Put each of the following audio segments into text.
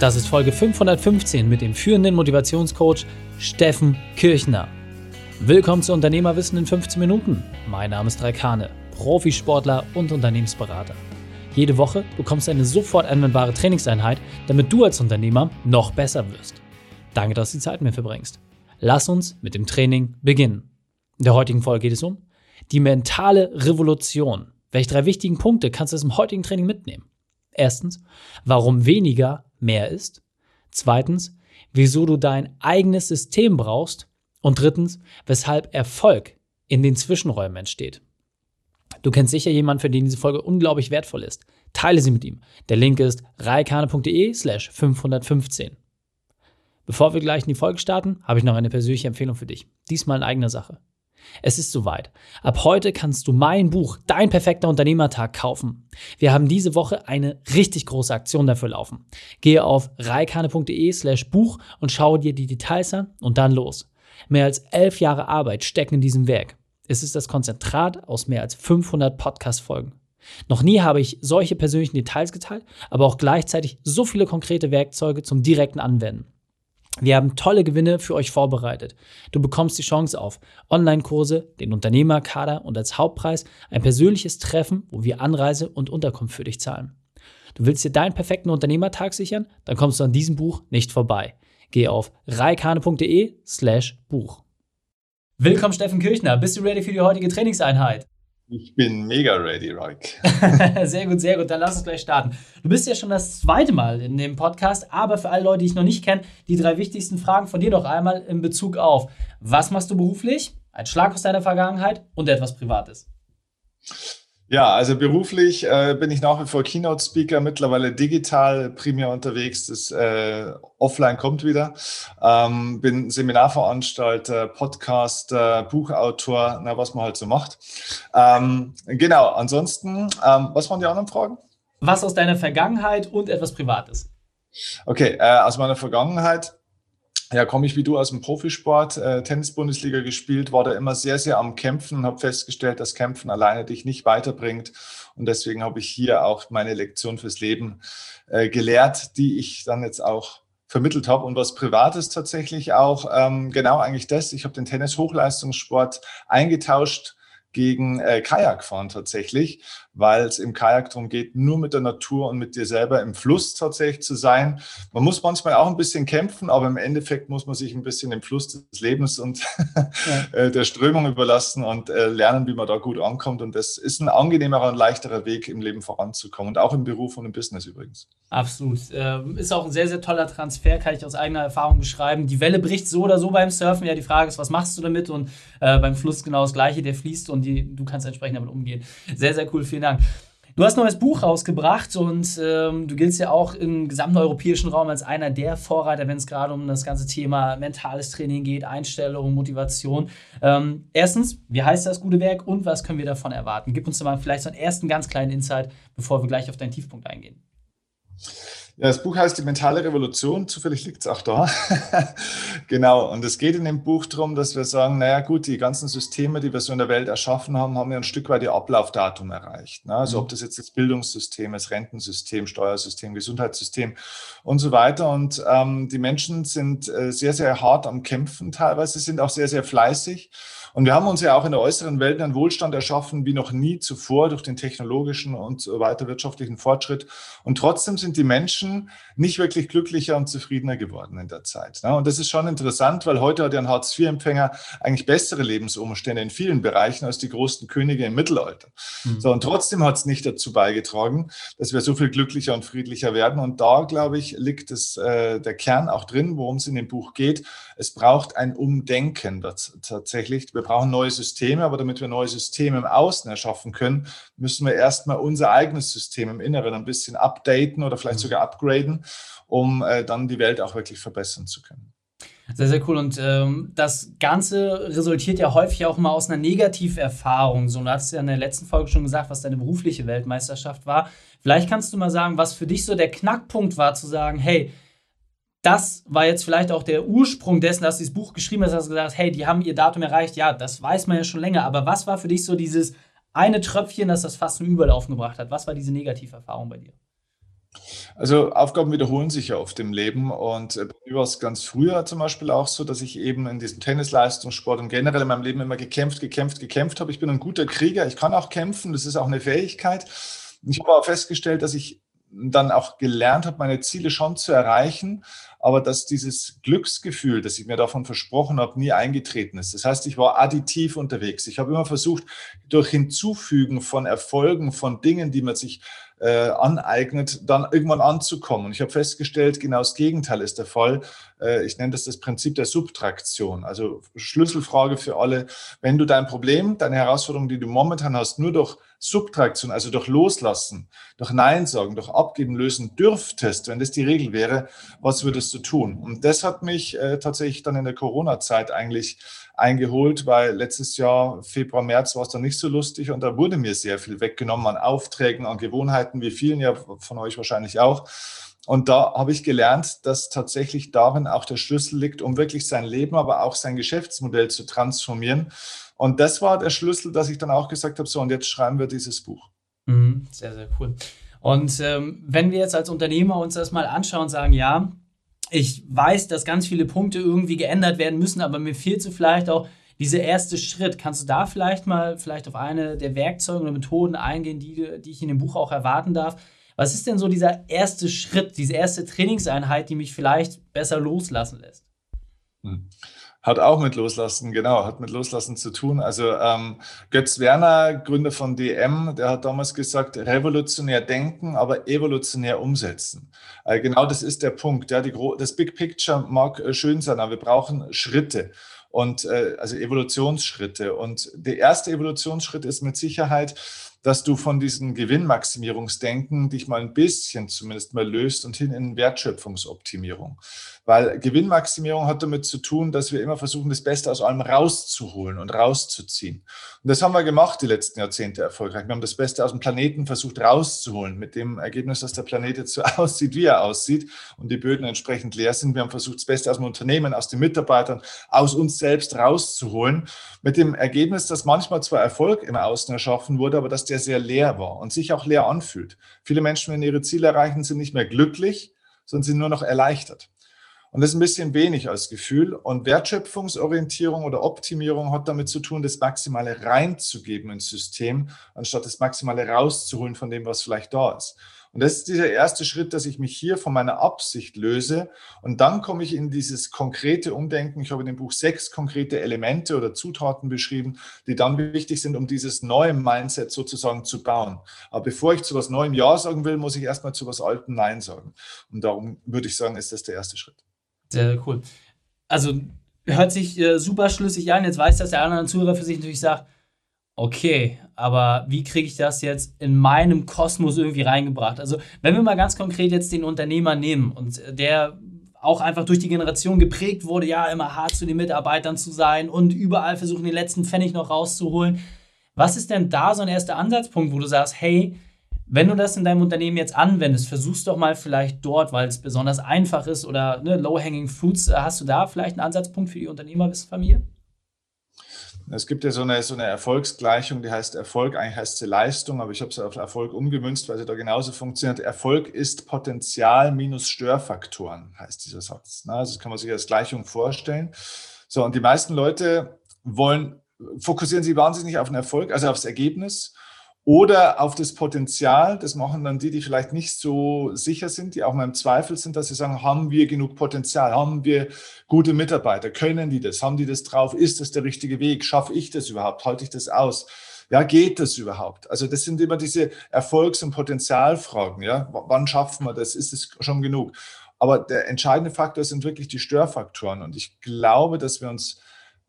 Das ist Folge 515 mit dem führenden Motivationscoach Steffen Kirchner. Willkommen zu Unternehmerwissen in 15 Minuten. Mein Name ist Raikane, Profisportler und Unternehmensberater. Jede Woche bekommst du eine sofort anwendbare Trainingseinheit, damit du als Unternehmer noch besser wirst. Danke, dass du die Zeit mit mir verbringst. Lass uns mit dem Training beginnen. In der heutigen Folge geht es um die mentale Revolution. Welche drei wichtigen Punkte kannst du aus dem heutigen Training mitnehmen? Erstens, warum weniger mehr ist. Zweitens, wieso du dein eigenes System brauchst. Und drittens, weshalb Erfolg in den Zwischenräumen entsteht. Du kennst sicher jemanden, für den diese Folge unglaublich wertvoll ist. Teile sie mit ihm. Der Link ist reikane.de slash 515. Bevor wir gleich in die Folge starten, habe ich noch eine persönliche Empfehlung für dich. Diesmal in eigener Sache. Es ist soweit. Ab heute kannst du mein Buch Dein perfekter Unternehmertag kaufen. Wir haben diese Woche eine richtig große Aktion dafür laufen. Gehe auf reikane.de slash Buch und schaue dir die Details an und dann los. Mehr als elf Jahre Arbeit stecken in diesem Werk. Es ist das Konzentrat aus mehr als 500 Podcast-Folgen. Noch nie habe ich solche persönlichen Details geteilt, aber auch gleichzeitig so viele konkrete Werkzeuge zum direkten Anwenden. Wir haben tolle Gewinne für euch vorbereitet. Du bekommst die Chance auf Online-Kurse, den Unternehmerkader und als Hauptpreis ein persönliches Treffen, wo wir Anreise und Unterkunft für dich zahlen. Du willst dir deinen perfekten Unternehmertag sichern? Dann kommst du an diesem Buch nicht vorbei. Geh auf reikane.de slash Buch. Willkommen Steffen Kirchner. Bist du ready für die heutige Trainingseinheit? Ich bin mega ready, Roik. sehr gut, sehr gut. Dann lass uns gleich starten. Du bist ja schon das zweite Mal in dem Podcast, aber für alle Leute, die ich noch nicht kenne, die drei wichtigsten Fragen von dir doch einmal in Bezug auf, was machst du beruflich, ein Schlag aus deiner Vergangenheit und etwas Privates. Ja, also beruflich äh, bin ich nach wie vor Keynote-Speaker, mittlerweile digital primär unterwegs. Das äh, Offline kommt wieder. Ähm, bin Seminarveranstalter, Podcaster, Buchautor, na, was man halt so macht. Ähm, genau, ansonsten, ähm, was waren die anderen Fragen? Was aus deiner Vergangenheit und etwas Privates? Okay, äh, aus meiner Vergangenheit ja, komme ich wie du aus dem Profisport, äh, Tennis-Bundesliga gespielt, war da immer sehr, sehr am Kämpfen und habe festgestellt, dass Kämpfen alleine dich nicht weiterbringt. Und deswegen habe ich hier auch meine Lektion fürs Leben äh, gelehrt, die ich dann jetzt auch vermittelt habe. Und was Privates tatsächlich auch, ähm, genau eigentlich das. Ich habe den Tennis-Hochleistungssport eingetauscht gegen äh, Kajakfahren tatsächlich, weil es im Kajak darum geht, nur mit der Natur und mit dir selber im Fluss tatsächlich zu sein. Man muss manchmal auch ein bisschen kämpfen, aber im Endeffekt muss man sich ein bisschen im Fluss des Lebens und ja. Äh, der Strömung überlassen und äh, lernen, wie man da gut ankommt. Und das ist ein angenehmerer und leichterer Weg, im Leben voranzukommen und auch im Beruf und im Business übrigens. Absolut. Ähm, ist auch ein sehr, sehr toller Transfer, kann ich aus eigener Erfahrung beschreiben. Die Welle bricht so oder so beim Surfen. Ja, die Frage ist, was machst du damit? Und äh, beim Fluss genau das Gleiche, der fließt und die, du kannst entsprechend damit umgehen. Sehr, sehr cool. Vielen Dank. Du hast ein neues Buch rausgebracht und ähm, du giltst ja auch im gesamten europäischen Raum als einer der Vorreiter, wenn es gerade um das ganze Thema mentales Training geht, Einstellung, Motivation. Ähm, erstens, wie heißt das gute Werk und was können wir davon erwarten? Gib uns mal vielleicht so einen ersten ganz kleinen Insight, bevor wir gleich auf deinen Tiefpunkt eingehen. Ja, das Buch heißt Die mentale Revolution. Zufällig liegt es auch da. genau. Und es geht in dem Buch darum, dass wir sagen, naja gut, die ganzen Systeme, die wir so in der Welt erschaffen haben, haben ja ein Stück weit ihr Ablaufdatum erreicht. Ne? Also mhm. ob das jetzt das Bildungssystem, das Rentensystem, Steuersystem, Gesundheitssystem und so weiter. Und ähm, die Menschen sind äh, sehr, sehr hart am Kämpfen teilweise, sind auch sehr, sehr fleißig. Und wir haben uns ja auch in der äußeren Welt einen Wohlstand erschaffen wie noch nie zuvor durch den technologischen und weiter wirtschaftlichen Fortschritt. Und trotzdem sind die Menschen nicht wirklich glücklicher und zufriedener geworden in der Zeit. Und das ist schon interessant, weil heute hat ja ein Hartz-IV-Empfänger eigentlich bessere Lebensumstände in vielen Bereichen als die großen Könige im Mittelalter. Mhm. So, und trotzdem hat es nicht dazu beigetragen, dass wir so viel glücklicher und friedlicher werden. Und da, glaube ich, liegt es, äh, der Kern auch drin, worum es in dem Buch geht. Es braucht ein Umdenken tatsächlich. Wir brauchen neue Systeme, aber damit wir neue Systeme im Außen erschaffen können, müssen wir erstmal unser eigenes System im Inneren ein bisschen updaten oder vielleicht mhm. sogar upgraden, um äh, dann die Welt auch wirklich verbessern zu können. Sehr, sehr cool. Und ähm, das Ganze resultiert ja häufig auch mal aus einer Negativerfahrung. So, du hast ja in der letzten Folge schon gesagt, was deine berufliche Weltmeisterschaft war. Vielleicht kannst du mal sagen, was für dich so der Knackpunkt war, zu sagen, hey, das war jetzt vielleicht auch der Ursprung dessen, dass du dieses Buch geschrieben hast, dass du gesagt hast, hey, die haben ihr Datum erreicht. Ja, das weiß man ja schon länger. Aber was war für dich so dieses eine Tröpfchen, das das fast zum Überlaufen gebracht hat? Was war diese Negativerfahrung bei dir? Also Aufgaben wiederholen sich ja oft im Leben und äh, bei mir war es ganz früher zum Beispiel auch so, dass ich eben in diesem Tennisleistungssport und generell in meinem Leben immer gekämpft, gekämpft, gekämpft habe. Ich bin ein guter Krieger, ich kann auch kämpfen, das ist auch eine Fähigkeit. Ich habe aber festgestellt, dass ich dann auch gelernt habe, meine Ziele schon zu erreichen, aber dass dieses Glücksgefühl, das ich mir davon versprochen habe, nie eingetreten ist. Das heißt, ich war additiv unterwegs. Ich habe immer versucht, durch Hinzufügen von Erfolgen, von Dingen, die man sich äh, aneignet, dann irgendwann anzukommen. Und ich habe festgestellt, genau das Gegenteil ist der Fall. Äh, ich nenne das das Prinzip der Subtraktion. Also Schlüsselfrage für alle, wenn du dein Problem, deine Herausforderung, die du momentan hast, nur durch Subtraktion, also durch Loslassen, durch Nein sagen, durch Abgeben lösen dürftest, wenn das die Regel wäre, was würdest du tun? Und das hat mich äh, tatsächlich dann in der Corona-Zeit eigentlich eingeholt, weil letztes Jahr, Februar, März war es dann nicht so lustig und da wurde mir sehr viel weggenommen an Aufträgen, an Gewohnheiten, wie vielen ja von euch wahrscheinlich auch. Und da habe ich gelernt, dass tatsächlich darin auch der Schlüssel liegt, um wirklich sein Leben, aber auch sein Geschäftsmodell zu transformieren. Und das war der Schlüssel, dass ich dann auch gesagt habe, so und jetzt schreiben wir dieses Buch. Mhm, sehr, sehr cool. Und ähm, wenn wir jetzt als Unternehmer uns das mal anschauen und sagen, ja, ich weiß, dass ganz viele Punkte irgendwie geändert werden müssen, aber mir fehlt so vielleicht auch dieser erste Schritt. Kannst du da vielleicht mal vielleicht auf eine der Werkzeuge oder Methoden eingehen, die, die ich in dem Buch auch erwarten darf? Was ist denn so dieser erste Schritt, diese erste Trainingseinheit, die mich vielleicht besser loslassen lässt? Hm. Hat auch mit Loslassen, genau, hat mit Loslassen zu tun. Also ähm, Götz Werner, Gründer von DM, der hat damals gesagt, revolutionär denken, aber evolutionär umsetzen. Äh, genau das ist der Punkt. Ja, die, das Big Picture mag äh, schön sein, aber wir brauchen Schritte und äh, also Evolutionsschritte. Und der erste Evolutionsschritt ist mit Sicherheit, dass du von diesem Gewinnmaximierungsdenken dich mal ein bisschen zumindest mal löst und hin in Wertschöpfungsoptimierung. Weil Gewinnmaximierung hat damit zu tun, dass wir immer versuchen, das Beste aus allem rauszuholen und rauszuziehen. Und das haben wir gemacht die letzten Jahrzehnte erfolgreich. Wir haben das Beste aus dem Planeten versucht rauszuholen, mit dem Ergebnis, dass der Planet jetzt so aussieht, wie er aussieht und die Böden entsprechend leer sind. Wir haben versucht, das Beste aus dem Unternehmen, aus den Mitarbeitern, aus uns selbst rauszuholen, mit dem Ergebnis, dass manchmal zwar Erfolg im Außen erschaffen wurde, aber dass der sehr leer war und sich auch leer anfühlt. Viele Menschen, wenn ihre Ziele erreichen, sind nicht mehr glücklich, sondern sind nur noch erleichtert. Und das ist ein bisschen wenig als Gefühl. Und Wertschöpfungsorientierung oder Optimierung hat damit zu tun, das Maximale reinzugeben ins System, anstatt das Maximale rauszuholen von dem, was vielleicht da ist. Und das ist dieser erste Schritt, dass ich mich hier von meiner Absicht löse. Und dann komme ich in dieses konkrete Umdenken. Ich habe in dem Buch sechs konkrete Elemente oder Zutaten beschrieben, die dann wichtig sind, um dieses neue Mindset sozusagen zu bauen. Aber bevor ich zu was Neuem Ja sagen will, muss ich erstmal zu was Altem Nein sagen. Und darum würde ich sagen, ist das der erste Schritt. Sehr cool. Also hört sich äh, super schlüssig an. Jetzt weiß dass der andere Zuhörer für sich natürlich sagt, okay, aber wie kriege ich das jetzt in meinem Kosmos irgendwie reingebracht? Also wenn wir mal ganz konkret jetzt den Unternehmer nehmen und der auch einfach durch die Generation geprägt wurde, ja, immer hart zu den Mitarbeitern zu sein und überall versuchen, den letzten Pfennig noch rauszuholen. Was ist denn da so ein erster Ansatzpunkt, wo du sagst, hey, wenn du das in deinem Unternehmen jetzt anwendest, versuchst doch mal vielleicht dort, weil es besonders einfach ist oder ne, low-hanging fruits, hast du da vielleicht einen Ansatzpunkt für die Unternehmerwissensfamilie? Es gibt ja so eine, so eine Erfolgsgleichung, die heißt Erfolg, eigentlich heißt sie Leistung, aber ich habe sie auf Erfolg umgemünzt, weil sie da genauso funktioniert. Erfolg ist Potenzial minus Störfaktoren, heißt dieser Satz. Also das kann man sich als Gleichung vorstellen. So, und die meisten Leute wollen, fokussieren sich wahnsinnig auf den Erfolg, also aufs Ergebnis oder auf das Potenzial, das machen dann die, die vielleicht nicht so sicher sind, die auch mal im Zweifel sind, dass sie sagen, haben wir genug Potenzial, haben wir gute Mitarbeiter, können die das, haben die das drauf, ist das der richtige Weg, schaffe ich das überhaupt, halte ich das aus? Ja, geht das überhaupt? Also das sind immer diese Erfolgs- und Potenzialfragen. Ja, wann schaffen wir das? Ist es schon genug? Aber der entscheidende Faktor sind wirklich die Störfaktoren. Und ich glaube, dass wir uns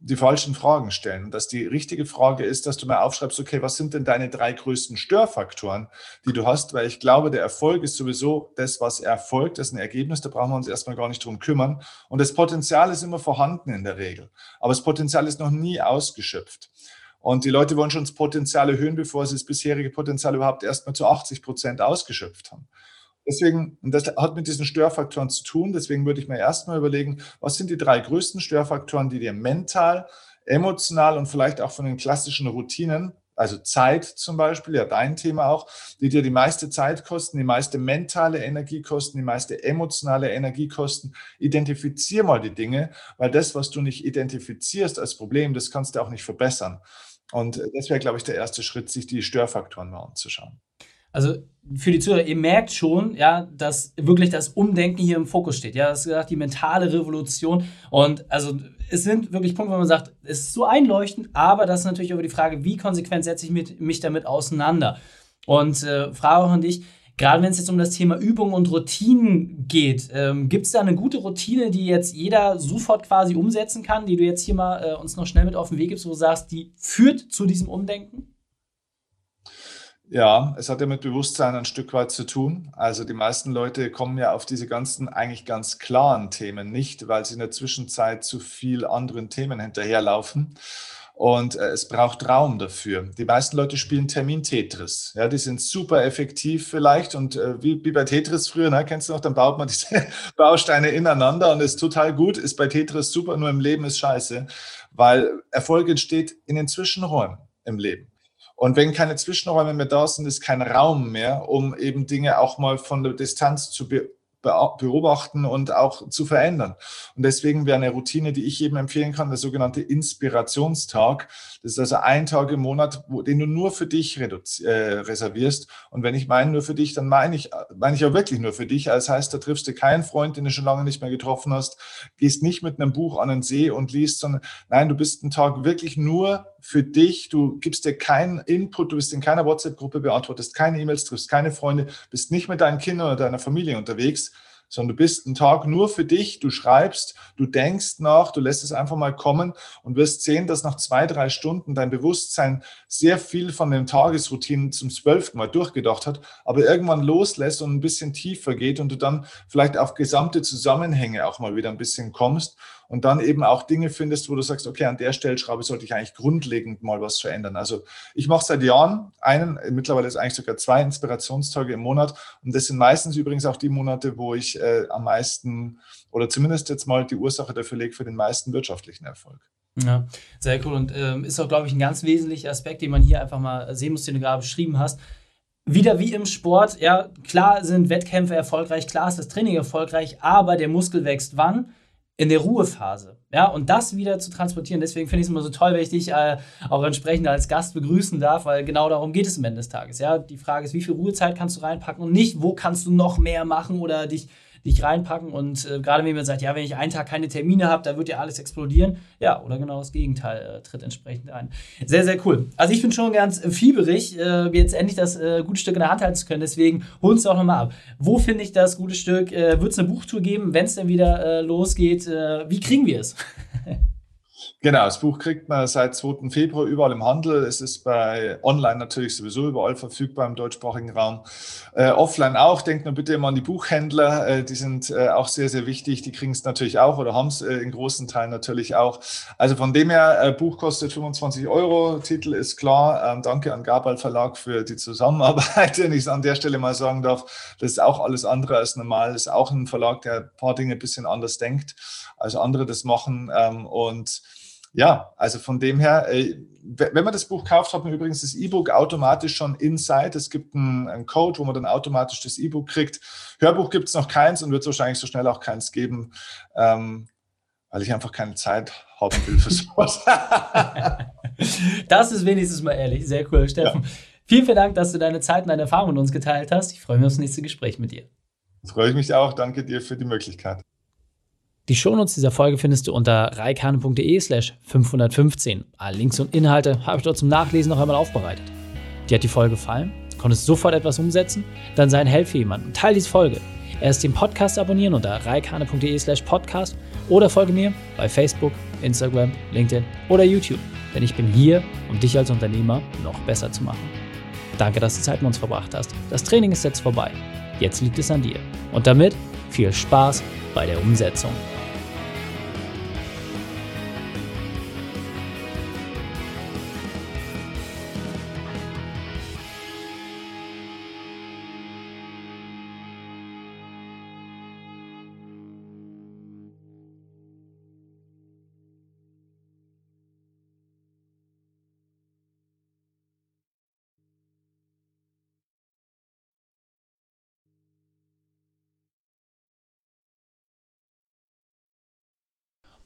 die falschen Fragen stellen. Und dass die richtige Frage ist, dass du mal aufschreibst, okay, was sind denn deine drei größten Störfaktoren, die du hast? Weil ich glaube, der Erfolg ist sowieso das, was erfolgt, das ist ein Ergebnis, da brauchen wir uns erstmal gar nicht drum kümmern. Und das Potenzial ist immer vorhanden in der Regel. Aber das Potenzial ist noch nie ausgeschöpft. Und die Leute wollen schon das Potenzial erhöhen, bevor sie das bisherige Potenzial überhaupt erstmal zu 80 Prozent ausgeschöpft haben. Deswegen, das hat mit diesen Störfaktoren zu tun, deswegen würde ich mir erstmal überlegen, was sind die drei größten Störfaktoren, die dir mental, emotional und vielleicht auch von den klassischen Routinen also Zeit zum Beispiel, ja dein Thema auch, die dir die meiste Zeit kosten, die meiste mentale Energie kosten, die meiste emotionale Energie kosten. Identifizier mal die Dinge, weil das, was du nicht identifizierst als Problem, das kannst du auch nicht verbessern. Und das wäre, glaube ich, der erste Schritt, sich die Störfaktoren mal anzuschauen. Also für die Zuhörer, ihr merkt schon, ja, dass wirklich das Umdenken hier im Fokus steht. Ja, das ist gesagt, die mentale Revolution. Und also es sind wirklich Punkte, wo man sagt, es ist so einleuchtend, aber das ist natürlich über die Frage, wie konsequent setze ich mit, mich damit auseinander? Und äh, Frage auch an dich, gerade wenn es jetzt um das Thema Übung und Routinen geht, ähm, gibt es da eine gute Routine, die jetzt jeder sofort quasi umsetzen kann, die du jetzt hier mal äh, uns noch schnell mit auf den Weg gibst, wo du sagst, die führt zu diesem Umdenken? Ja, es hat ja mit Bewusstsein ein Stück weit zu tun. Also die meisten Leute kommen ja auf diese ganzen eigentlich ganz klaren Themen nicht, weil sie in der Zwischenzeit zu viel anderen Themen hinterherlaufen. Und äh, es braucht Raum dafür. Die meisten Leute spielen Termin-Tetris. Ja, die sind super effektiv vielleicht. Und äh, wie, wie bei Tetris früher, ne, kennst du noch, dann baut man diese Bausteine ineinander und ist total gut. Ist bei Tetris super, nur im Leben ist scheiße, weil Erfolg entsteht in den Zwischenräumen im Leben. Und wenn keine Zwischenräume mehr da sind, ist kein Raum mehr, um eben Dinge auch mal von der Distanz zu be beobachten und auch zu verändern. Und deswegen wäre eine Routine, die ich jedem empfehlen kann, der sogenannte Inspirationstag. Das ist also ein Tag im Monat, wo, den du nur für dich äh, reservierst. Und wenn ich meine nur für dich, dann meine ich, meine ich auch wirklich nur für dich. Das heißt, da triffst du keinen Freund, den du schon lange nicht mehr getroffen hast, gehst nicht mit einem Buch an den See und liest, sondern nein, du bist einen Tag wirklich nur für dich. Du gibst dir keinen Input, du bist in keiner WhatsApp-Gruppe, beantwortest keine E-Mails, triffst keine Freunde, bist nicht mit deinen Kindern oder deiner Familie unterwegs, sondern du bist einen Tag nur für dich, du schreibst, du denkst nach, du lässt es einfach mal kommen und wirst sehen, dass nach zwei, drei Stunden dein Bewusstsein sehr viel von den Tagesroutinen zum zwölften Mal durchgedacht hat, aber irgendwann loslässt und ein bisschen tiefer geht und du dann vielleicht auf gesamte Zusammenhänge auch mal wieder ein bisschen kommst und dann eben auch Dinge findest, wo du sagst, okay, an der Stellschraube sollte ich eigentlich grundlegend mal was verändern. Also ich mache seit Jahren einen, mittlerweile ist eigentlich sogar zwei Inspirationstage im Monat und das sind meistens übrigens auch die Monate, wo ich äh, am meisten oder zumindest jetzt mal die Ursache dafür lege für den meisten wirtschaftlichen Erfolg. Ja, sehr cool und ähm, ist auch, glaube ich, ein ganz wesentlicher Aspekt, den man hier einfach mal sehen muss, den du gerade beschrieben hast wieder wie im Sport, ja, klar sind Wettkämpfe erfolgreich, klar ist das Training erfolgreich, aber der Muskel wächst wann? In der Ruhephase. Ja, und das wieder zu transportieren. Deswegen finde ich es immer so toll, wenn ich dich äh, auch entsprechend als Gast begrüßen darf, weil genau darum geht es am Ende des Tages. Ja, die Frage ist, wie viel Ruhezeit kannst du reinpacken und nicht, wo kannst du noch mehr machen oder dich dich reinpacken. Und äh, gerade wenn man sagt, ja, wenn ich einen Tag keine Termine habe, da wird ja alles explodieren. Ja, oder genau das Gegenteil äh, tritt entsprechend ein. Sehr, sehr cool. Also ich bin schon ganz fieberig, äh, jetzt endlich das äh, gute Stück in der Hand halten zu können. Deswegen hol uns doch nochmal ab. Wo finde ich das gute Stück? Äh, wird es eine Buchtour geben, wenn es denn wieder äh, losgeht? wie kriegen wir es? Genau, das Buch kriegt man seit 2. Februar überall im Handel. Es ist bei online natürlich sowieso überall verfügbar im deutschsprachigen Raum. Äh, offline auch. Denkt nur bitte immer an die Buchhändler. Äh, die sind äh, auch sehr, sehr wichtig. Die kriegen es natürlich auch oder haben es äh, in großen Teilen natürlich auch. Also von dem her, äh, Buch kostet 25 Euro. Titel ist klar. Ähm, danke an Gabal Verlag für die Zusammenarbeit, wenn ich es an der Stelle mal sagen darf. Das ist auch alles andere als normal. Das ist auch ein Verlag, der ein paar Dinge ein bisschen anders denkt, als andere das machen. Ähm, und ja, also von dem her, äh, wenn man das Buch kauft, hat man übrigens das E-Book automatisch schon inside. Es gibt einen, einen Code, wo man dann automatisch das E-Book kriegt. Hörbuch gibt es noch keins und wird es wahrscheinlich so schnell auch keins geben, ähm, weil ich einfach keine Zeit haben will für sowas. das ist wenigstens mal ehrlich. Sehr cool, Steffen. Ja. Vielen, vielen Dank, dass du deine Zeit und deine Erfahrungen mit uns geteilt hast. Ich freue mich auf das nächste Gespräch mit dir. Freue ich mich auch. Danke dir für die Möglichkeit. Die Shownotes dieser Folge findest du unter reikane.de slash 515. Alle Links und Inhalte habe ich dort zum Nachlesen noch einmal aufbereitet. Dir hat die Folge gefallen? Konntest sofort etwas umsetzen? Dann sei ein Held für jemanden und diese Folge. Erst den Podcast abonnieren unter reikane.de slash podcast oder folge mir bei Facebook, Instagram, LinkedIn oder YouTube. Denn ich bin hier, um dich als Unternehmer noch besser zu machen. Danke, dass du Zeit mit uns verbracht hast. Das Training ist jetzt vorbei. Jetzt liegt es an dir. Und damit viel Spaß bei der Umsetzung.